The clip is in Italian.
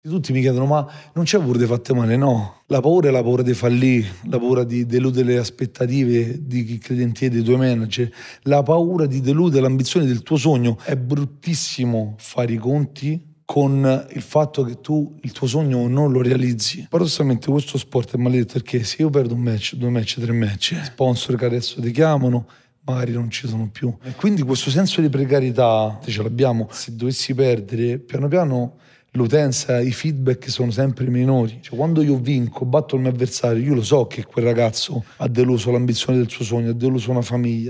Tutti mi chiedono, ma non c'è paura di fatte male? No, la paura è la paura di fallire, la paura di deludere le aspettative di chi crede in te, dei tuoi manager, la paura di deludere l'ambizione del tuo sogno. È bruttissimo fare i conti con il fatto che tu il tuo sogno non lo realizzi. Paradossalmente questo sport è maledetto perché se io perdo un match, due match, tre match, sponsor che adesso ti chiamano, magari non ci sono più. E quindi questo senso di precarietà ce l'abbiamo. Se dovessi perdere, piano piano l'utenza, i feedback sono sempre minori. Cioè, quando io vinco, batto il mio avversario, io lo so che quel ragazzo ha deluso l'ambizione del suo sogno, ha deluso una famiglia,